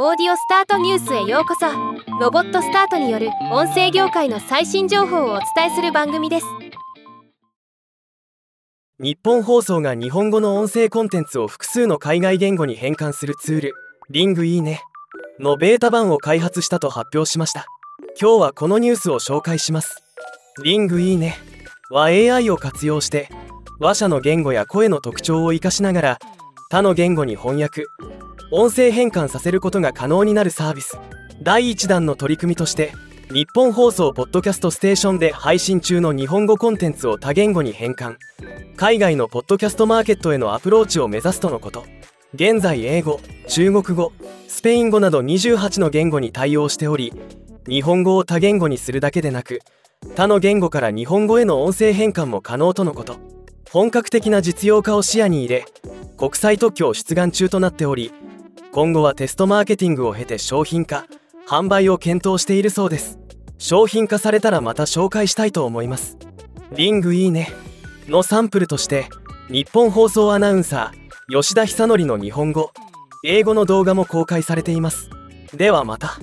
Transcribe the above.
オーディオスタートニュースへようこそ。ロボットスタートによる音声業界の最新情報をお伝えする番組です。日本放送が日本語の音声コンテンツを複数の海外言語に変換するツールリングいいね。のベータ版を開発したと発表しました。今日はこのニュースを紹介します。リングいいね。は AI を活用して話者の言語や声の特徴を生かしながら他の言語に翻訳音声変換させることが可能になるサービス。第1弾の取り組みとして日本放送ポッドキャストステーションで配信中の日本語コンテンツを多言語に変換。海外のポッドキャストマーケットへのアプローチを目指すとのこと。現在英語中国語スペイン語など28の言語に対応しており日本語を多言語にするだけでなく他の言語から日本語への音声変換も可能とのこと。本格的な実用化を視野に入れ国際特許を出願中となっており今後はテストマーケティングを経て商品化販売を検討しているそうです。商品化されたらまた紹介したいと思います。リングいいね。のサンプルとして日本放送アナウンサー吉田久典の日本語英語の動画も公開されています。ではまた。